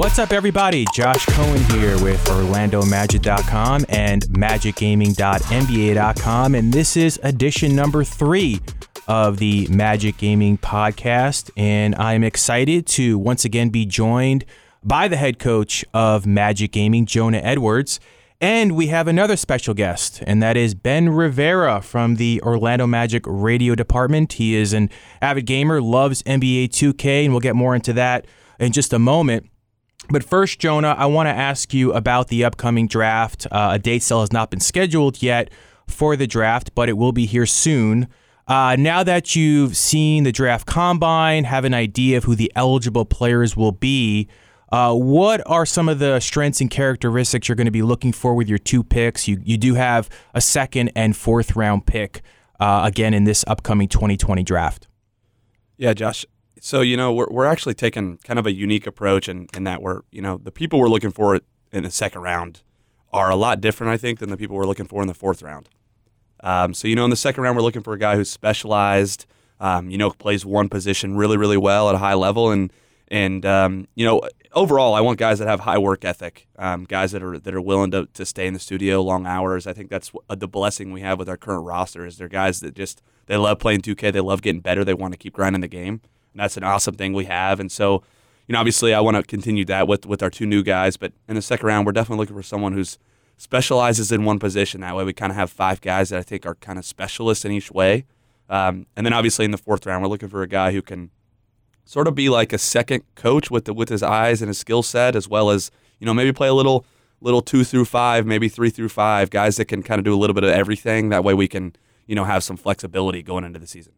What's up, everybody? Josh Cohen here with OrlandoMagic.com and MagicGaming.NBA.com, and this is edition number three of the Magic Gaming Podcast. And I'm excited to once again be joined by the head coach of Magic Gaming, Jonah Edwards. And we have another special guest, and that is Ben Rivera from the Orlando Magic radio department. He is an avid gamer, loves NBA 2K, and we'll get more into that in just a moment. But first, Jonah, I want to ask you about the upcoming draft. Uh, a date still has not been scheduled yet for the draft, but it will be here soon. Uh, now that you've seen the draft combine, have an idea of who the eligible players will be, uh, what are some of the strengths and characteristics you're going to be looking for with your two picks? You, you do have a second and fourth round pick uh, again in this upcoming 2020 draft. Yeah, Josh. So, you know, we're, we're actually taking kind of a unique approach in, in that we're, you know, the people we're looking for in the second round are a lot different, I think, than the people we're looking for in the fourth round. Um, so, you know, in the second round, we're looking for a guy who's specialized, um, you know, plays one position really, really well at a high level. And, and um, you know, overall, I want guys that have high work ethic, um, guys that are that are willing to, to stay in the studio long hours. I think that's the blessing we have with our current roster is they're guys that just they love playing 2K, they love getting better, they want to keep grinding the game, and that's an awesome thing we have. And so, you know, obviously, I want to continue that with with our two new guys. But in the second round, we're definitely looking for someone who's specializes in one position. That way, we kind of have five guys that I think are kind of specialists in each way. Um, and then obviously in the fourth round, we're looking for a guy who can sort of be like a second coach with the, with his eyes and his skill set, as well as you know maybe play a little little two through five, maybe three through five guys that can kind of do a little bit of everything. That way we can you know have some flexibility going into the season.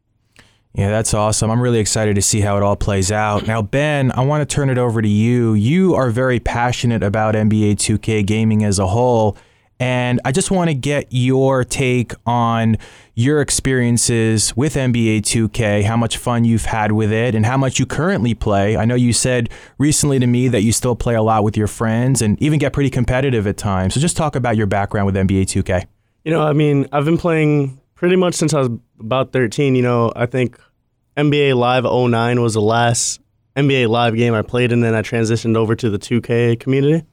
Yeah, that's awesome. I'm really excited to see how it all plays out. Now, Ben, I want to turn it over to you. You are very passionate about NBA 2K gaming as a whole. And I just want to get your take on your experiences with NBA 2K, how much fun you've had with it, and how much you currently play. I know you said recently to me that you still play a lot with your friends and even get pretty competitive at times. So just talk about your background with NBA 2K. You know, I mean, I've been playing pretty much since I was about 13. You know, I think NBA Live 09 was the last NBA Live game I played, and then I transitioned over to the 2K community.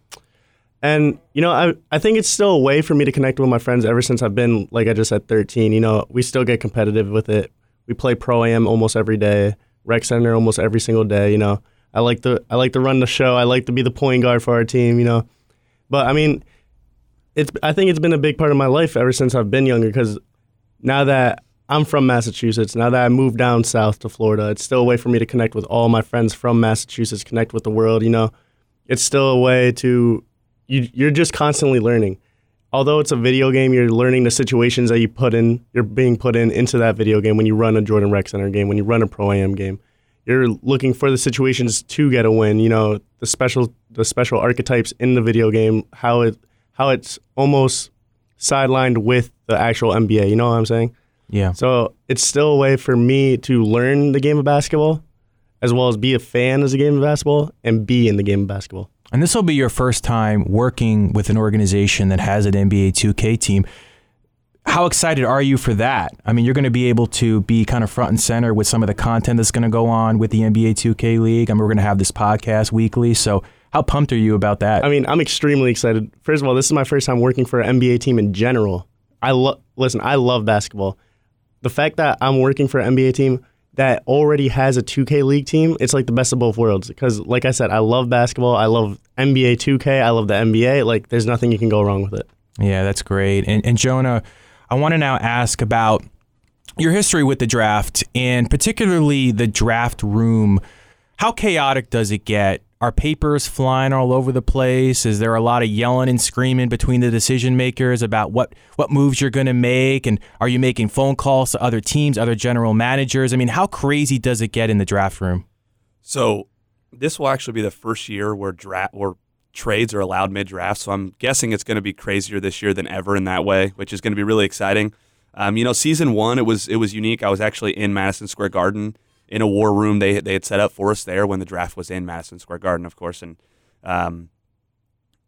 And you know, I I think it's still a way for me to connect with my friends ever since I've been like I just said 13. You know, we still get competitive with it. We play pro am almost every day, rec center almost every single day. You know, I like to I like to run the show. I like to be the point guard for our team. You know, but I mean, it's I think it's been a big part of my life ever since I've been younger because now that I'm from Massachusetts, now that I moved down south to Florida, it's still a way for me to connect with all my friends from Massachusetts, connect with the world. You know, it's still a way to you you're just constantly learning. Although it's a video game, you're learning the situations that you put in. You're being put in into that video game when you run a Jordan Rec Center game, when you run a Pro Am game. You're looking for the situations to get a win. You know the special the special archetypes in the video game. How it how it's almost sidelined with the actual NBA. You know what I'm saying? Yeah. So it's still a way for me to learn the game of basketball, as well as be a fan of the game of basketball and be in the game of basketball. And this will be your first time working with an organization that has an NBA 2K team. How excited are you for that? I mean, you're going to be able to be kind of front and center with some of the content that's going to go on with the NBA 2K League. I mean, we're going to have this podcast weekly. So, how pumped are you about that? I mean, I'm extremely excited. First of all, this is my first time working for an NBA team in general. I love listen, I love basketball. The fact that I'm working for an NBA team that already has a 2K league team, it's like the best of both worlds. Because, like I said, I love basketball. I love NBA 2K. I love the NBA. Like, there's nothing you can go wrong with it. Yeah, that's great. And, and Jonah, I want to now ask about your history with the draft and particularly the draft room. How chaotic does it get are papers flying all over the place? Is there a lot of yelling and screaming between the decision makers about what, what moves you're going to make? And are you making phone calls to other teams, other general managers? I mean, how crazy does it get in the draft room? So, this will actually be the first year where draft where trades are allowed mid draft. So, I'm guessing it's going to be crazier this year than ever in that way, which is going to be really exciting. Um, you know, season one it was it was unique. I was actually in Madison Square Garden in a war room they they had set up for us there when the draft was in Madison Square Garden, of course, and um,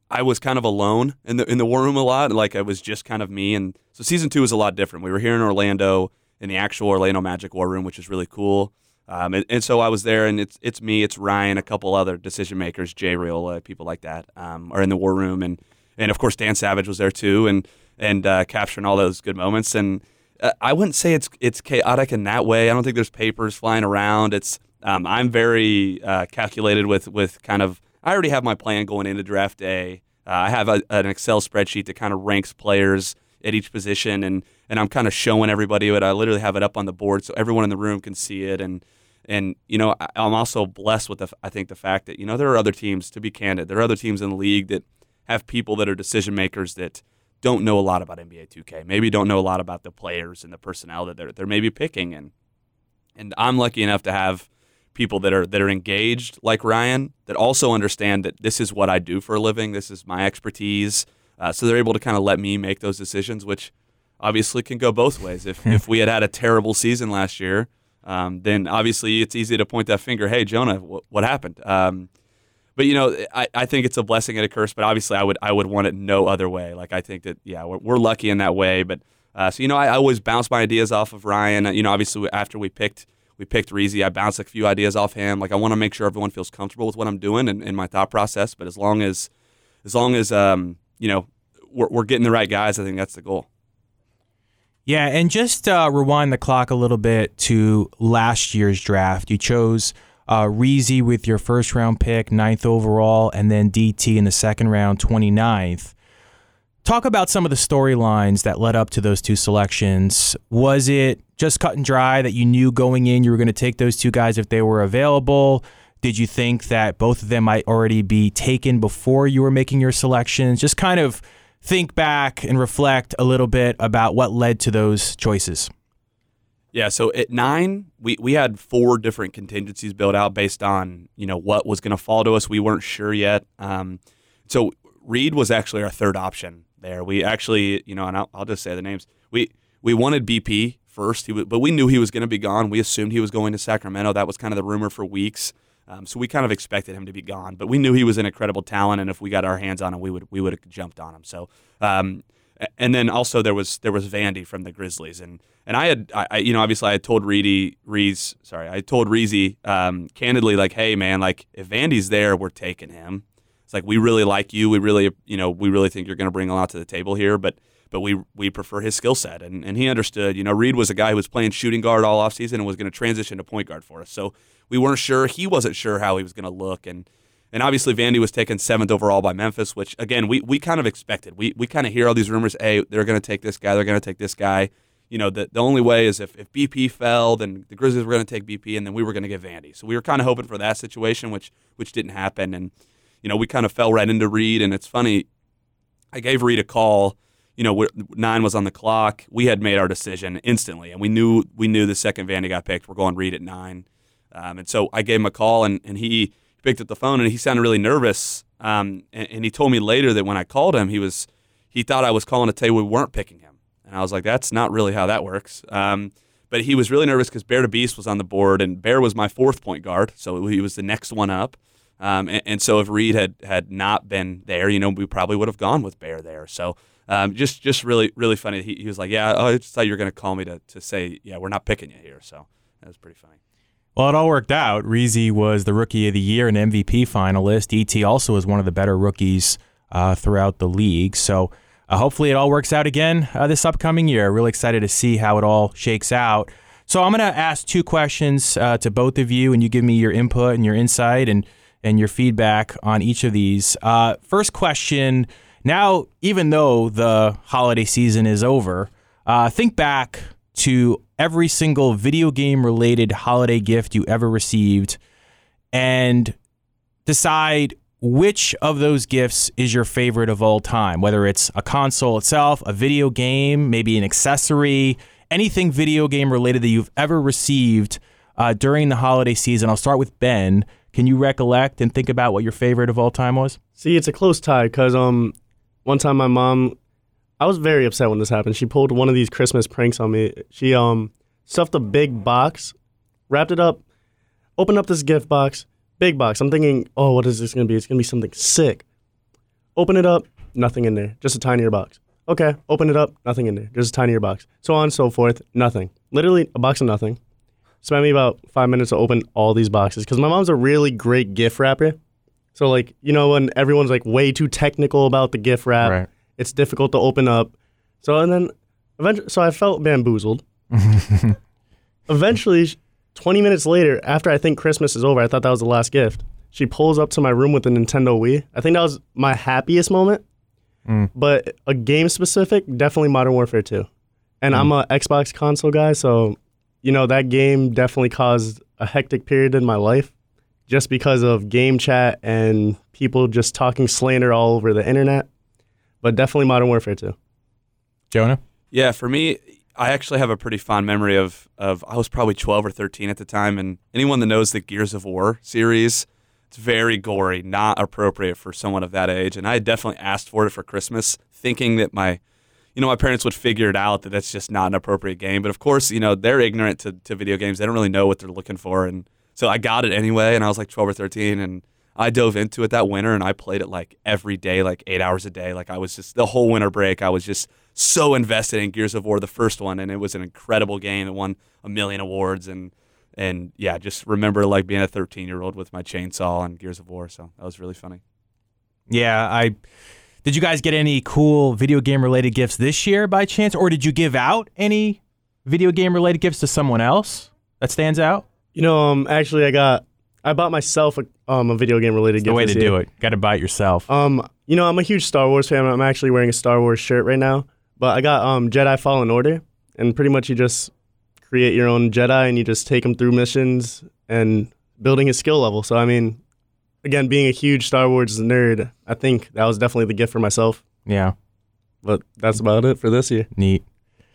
I was kind of alone in the in the war room a lot. Like it was just kind of me, and so season two was a lot different. We were here in Orlando in the actual Orlando Magic war room, which is really cool. Um, and, and, so I was there, and it's it's me, it's Ryan, a couple other decision makers, Jay Riola, people like that, um, are in the war room, and and of course Dan Savage was there too, and and uh, capturing all those good moments. And uh, I wouldn't say it's it's chaotic in that way. I don't think there's papers flying around. It's um, I'm very uh, calculated with with kind of. I already have my plan going into draft day. Uh, I have a, an Excel spreadsheet that kind of ranks players at each position, and and I'm kind of showing everybody it. I literally have it up on the board so everyone in the room can see it, and and you know I, I'm also blessed with the I think the fact that you know there are other teams. To be candid, there are other teams in the league that have people that are decision makers that don't know a lot about NBA 2K. Maybe don't know a lot about the players and the personnel that they're they're maybe picking, and and I'm lucky enough to have people that are that are engaged like Ryan that also understand that this is what I do for a living. This is my expertise. Uh, so they're able to kind of let me make those decisions, which obviously can go both ways. If if we had had a terrible season last year, um, then obviously it's easy to point that finger. Hey, Jonah, wh- what happened? Um, but you know, I, I think it's a blessing and a curse. But obviously, I would I would want it no other way. Like I think that yeah, we're, we're lucky in that way. But uh, so you know, I, I, always bounce my ideas off of Ryan. You know, obviously after we picked we picked Reezy, I bounced a few ideas off him. Like I want to make sure everyone feels comfortable with what I'm doing and, and my thought process. But as long as as long as um, you know we're, we're getting the right guys. I think that's the goal. Yeah, and just uh, rewind the clock a little bit to last year's draft. You chose uh, Reezy with your first round pick, ninth overall, and then DT in the second round, 29th. Talk about some of the storylines that led up to those two selections. Was it just cut and dry that you knew going in you were going to take those two guys if they were available? Did you think that both of them might already be taken before you were making your selections? Just kind of think back and reflect a little bit about what led to those choices. Yeah, so at nine, we, we had four different contingencies built out based on you know what was going to fall to us. We weren't sure yet. Um, so Reed was actually our third option there. We actually, you know, and I'll, I'll just say the names. We we wanted BP first, he w- but we knew he was going to be gone. We assumed he was going to Sacramento. That was kind of the rumor for weeks. Um, so we kind of expected him to be gone, but we knew he was an incredible talent, and if we got our hands on him, we would we would have jumped on him. So, um, and then also there was there was Vandy from the Grizzlies, and and I had I, you know obviously I had told Reedy Rees sorry I told Reezy um, candidly like hey man like if Vandy's there we're taking him. It's like we really like you, we really you know we really think you're going to bring a lot to the table here, but but we we prefer his skill set. And, and he understood, you know, Reed was a guy who was playing shooting guard all offseason and was going to transition to point guard for us. So we weren't sure. He wasn't sure how he was going to look. And and obviously Vandy was taken seventh overall by Memphis, which again we, we kind of expected. We we kind of hear all these rumors, hey, they're going to take this guy, they're going to take this guy. You know, the, the only way is if, if BP fell, then the Grizzlies were going to take BP, and then we were going to get Vandy. So we were kind of hoping for that situation, which which didn't happen. And you know, we kind of fell right into Reed. And it's funny, I gave Reed a call you know, nine was on the clock. We had made our decision instantly, and we knew we knew the second Vandy got picked. We're going Reed at nine, um, and so I gave him a call, and, and he picked up the phone, and he sounded really nervous. Um, and, and, he told me later that when I called him, he was he thought I was calling to tell you we weren't picking him, and I was like, that's not really how that works. Um, but he was really nervous because Bear to Beast was on the board, and Bear was my fourth point guard, so he was the next one up. Um, and, and, so if Reed had had not been there, you know, we probably would have gone with Bear there. So um, just just really really funny. He, he was like, "Yeah, oh, I just thought you were going to call me to, to say, yeah, we're not picking you here." So that was pretty funny. Well, it all worked out. Reezy was the Rookie of the Year and MVP finalist. DT also was one of the better rookies uh, throughout the league. So uh, hopefully it all works out again uh, this upcoming year. Really excited to see how it all shakes out. So I'm going to ask two questions uh, to both of you, and you give me your input and your insight and and your feedback on each of these. Uh, first question now, even though the holiday season is over, uh, think back to every single video game related holiday gift you ever received and decide which of those gifts is your favorite of all time, whether it's a console itself, a video game, maybe an accessory, anything video game related that you've ever received uh, during the holiday season. I'll start with Ben. Can you recollect and think about what your favorite of all time was? See, it's a close tie because um, one time my mom I was very upset when this happened. She pulled one of these Christmas pranks on me. She um stuffed a big box, wrapped it up, opened up this gift box, big box. I'm thinking, oh, what is this gonna be? It's gonna be something sick. Open it up, nothing in there, just a tinier box. Okay, open it up, nothing in there, just a tinier box. So on and so forth, nothing. Literally a box of nothing. spent me about five minutes to open all these boxes because my mom's a really great gift wrapper. So like you know when everyone's like way too technical about the gift wrap, Right. it's difficult to open up. So and then eventually, so I felt bamboozled. eventually, sh- twenty minutes later, after I think Christmas is over, I thought that was the last gift. She pulls up to my room with a Nintendo Wii. I think that was my happiest moment. Mm. But a game specific, definitely Modern Warfare 2. And I'm mm. a Xbox console guy, so you know that game definitely caused a hectic period in my life just because of game chat and people just talking slander all over the internet. But definitely Modern Warfare 2. Jonah? Yeah, for me, I actually have a pretty fond memory of of I was probably 12 or 13 at the time, and anyone that knows the Gears of War series, it's very gory, not appropriate for someone of that age. And I definitely asked for it for Christmas, thinking that my, you know, my parents would figure it out that that's just not an appropriate game. But of course, you know, they're ignorant to, to video games; they don't really know what they're looking for, and so I got it anyway. And I was like 12 or 13, and I dove into it that winter and I played it like every day, like eight hours a day. Like I was just the whole winter break, I was just so invested in Gears of War, the first one, and it was an incredible game. It won a million awards and and yeah, just remember like being a 13 year old with my chainsaw and Gears of War. So that was really funny. Yeah, I. Did you guys get any cool video game related gifts this year by chance, or did you give out any video game related gifts to someone else that stands out? You know, um, actually, I got, I bought myself a, um, a video game related gift. The gift. way this to year. do it. Got to buy it yourself. Um, you know, I'm a huge Star Wars fan. I'm actually wearing a Star Wars shirt right now. But I got um Jedi Fallen Order, and pretty much you just create your own Jedi and you just take them through missions and building his skill level. So I mean, again, being a huge Star Wars nerd, I think that was definitely the gift for myself. yeah, But that's about it for this year. neat.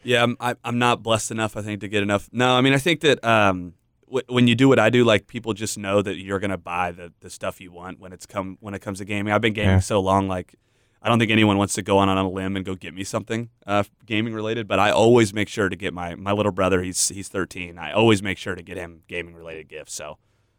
Yeah, I'm, I, I'm not blessed enough, I think, to get enough. No, I mean, I think that um, w- when you do what I do, like people just know that you're gonna buy the, the stuff you want when it's come when it comes to gaming. I've been gaming Yeah. so long, like I don't think anyone wants to go on on a limb and go get me something uh, gaming related. But I always make sure to get my my little brother. He's he's 13. I always make sure to get him gaming related gifts. So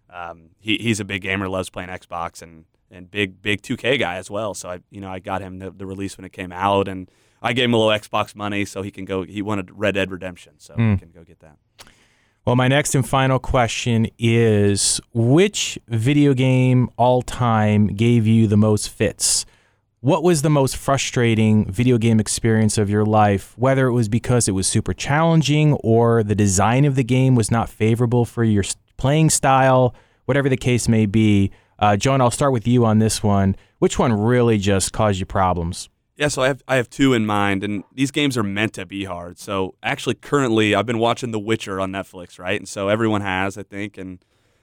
um, he he's a big gamer, loves playing Xbox and and big big 2K guy as well. So I you know I got him the, the release when it came out and. I gave him a little Xbox money so he can go. He wanted Red Dead Redemption, so Hmm. he can go get that. Well, my next and final question is which video game all time gave you the most fits? What was the most frustrating video game experience of your life, whether it was because it was super challenging or the design of the game was not favorable for your playing style, whatever the case may be? Uh, Jonah, I'll start with you on this one. Which one really just caused you problems? Yeah, so I have I have two in mind, and these games are meant to be hard. So actually, currently, I've been watching The Witcher on Netflix, right? And so everyone has, I think, and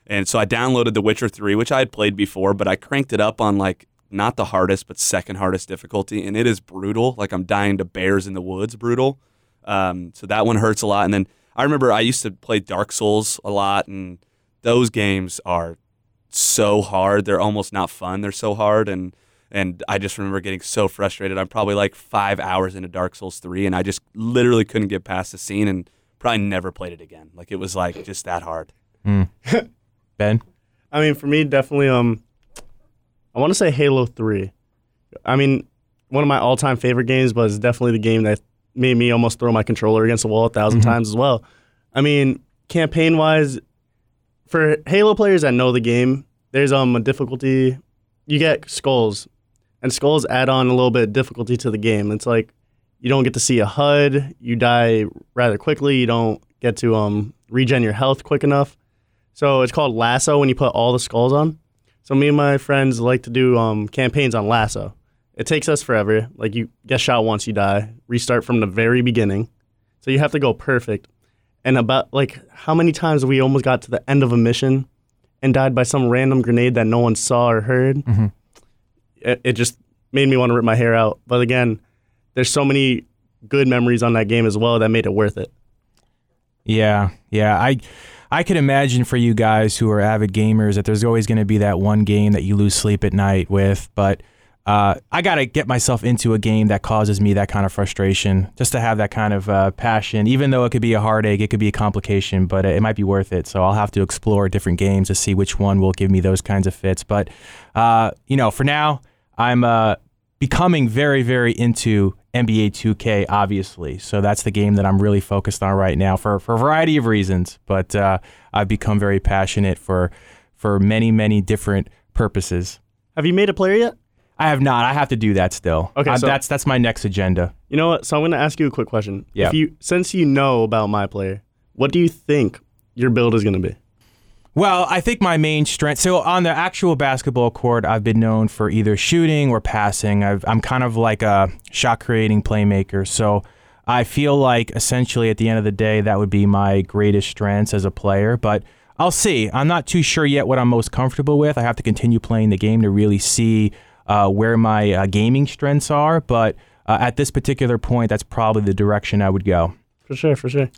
and so I downloaded The Witcher three, which I had played before, but I cranked it up on like not the hardest, but second hardest difficulty, and it is brutal. Like I'm dying to bears in the woods, brutal. Um, so that one hurts a lot. And then I remember I used to play Dark Souls a lot, and those games are so hard. They're almost not fun. They're so hard, and and I just remember getting so frustrated. I'm probably like five hours into Dark Souls three, and I just literally couldn't get past the scene, and probably never played it again. Like it was like just that hard. Ben? I mean, for me, definitely. Um, I want to say Halo Three. I mean, one of my all-time favorite games, but it's definitely the game that made me almost throw my controller against the wall a 1000 times as well. I mean, campaign-wise, for Halo players that know the game, there's um a difficulty. You get skulls, and skulls add on a little bit of difficulty to the game. It's like you don't get to see a HUD. You die rather quickly. You don't get to um regen your health quick enough. So it's called LASO when you put all the skulls on. So me and my friends like to do um, campaigns on LASO. It takes us forever. Like you get shot once, you die. Restart from the very beginning. So you have to go perfect. And about like how many times we almost got to the end of a mission and died by some random grenade that no one saw or heard. It, it just made me want to rip my hair out. But again, there's so many good memories on that game as well that made it worth it. Yeah, yeah. I I could imagine for you guys who are avid gamers that there's always going to be that one game that you lose sleep at night with, but uh, I got to get myself into a game that causes me that kind of frustration, just to have that kind of uh, passion. Even though it could be a heartache, it could be a complication, but it might be worth it. So I'll have to explore different games to see which one will give me those kinds of fits. But uh, you know, for now, I'm uh, becoming very, very into NBA 2K, obviously. So that's the game that I'm really focused on right now for, for a variety of reasons. But uh, I've become very passionate for for many, many different purposes. Have you made a player yet? I have not. I have to do that still. Okay, I- so- that's that's my next agenda. You know what? So I'm going to ask you a quick question. Yeah. If you since you know about my player, what do you think your build is going to be? Well, I think my main strength. So on the actual basketball court, I've been known for either shooting or passing. I've, I'm kind of like a shot creating playmaker. So I feel like essentially at the end of the day, that would be my greatest strengths as a player. But I'll see. I'm not too sure yet what I'm most comfortable with. I have to continue playing the game to really see uh, where my uh, gaming strengths are. But uh, at this particular point, that's probably the direction I would go. For sure, for sure.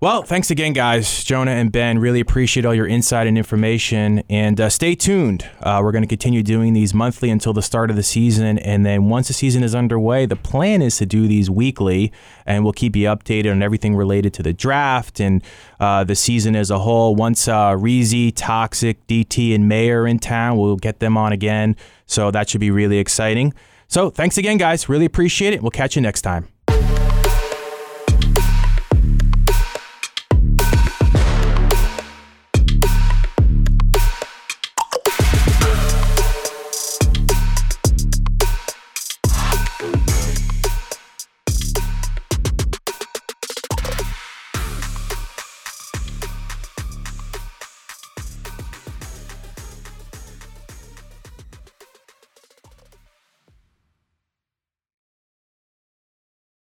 Well, thanks again, guys. Jonah and Ben, really appreciate all your insight and information. And uh, stay tuned. Uh, we're going to continue doing these monthly until the start of the season. And then once the season is underway, the plan is to do these weekly. And we'll keep you updated on everything related to the draft and uh, the season as a whole. Once uh, Reezy, Toxic, DT, and May are in town, we'll get them on again. So that should be really exciting. So thanks again, guys. Really appreciate it. We'll catch you next time.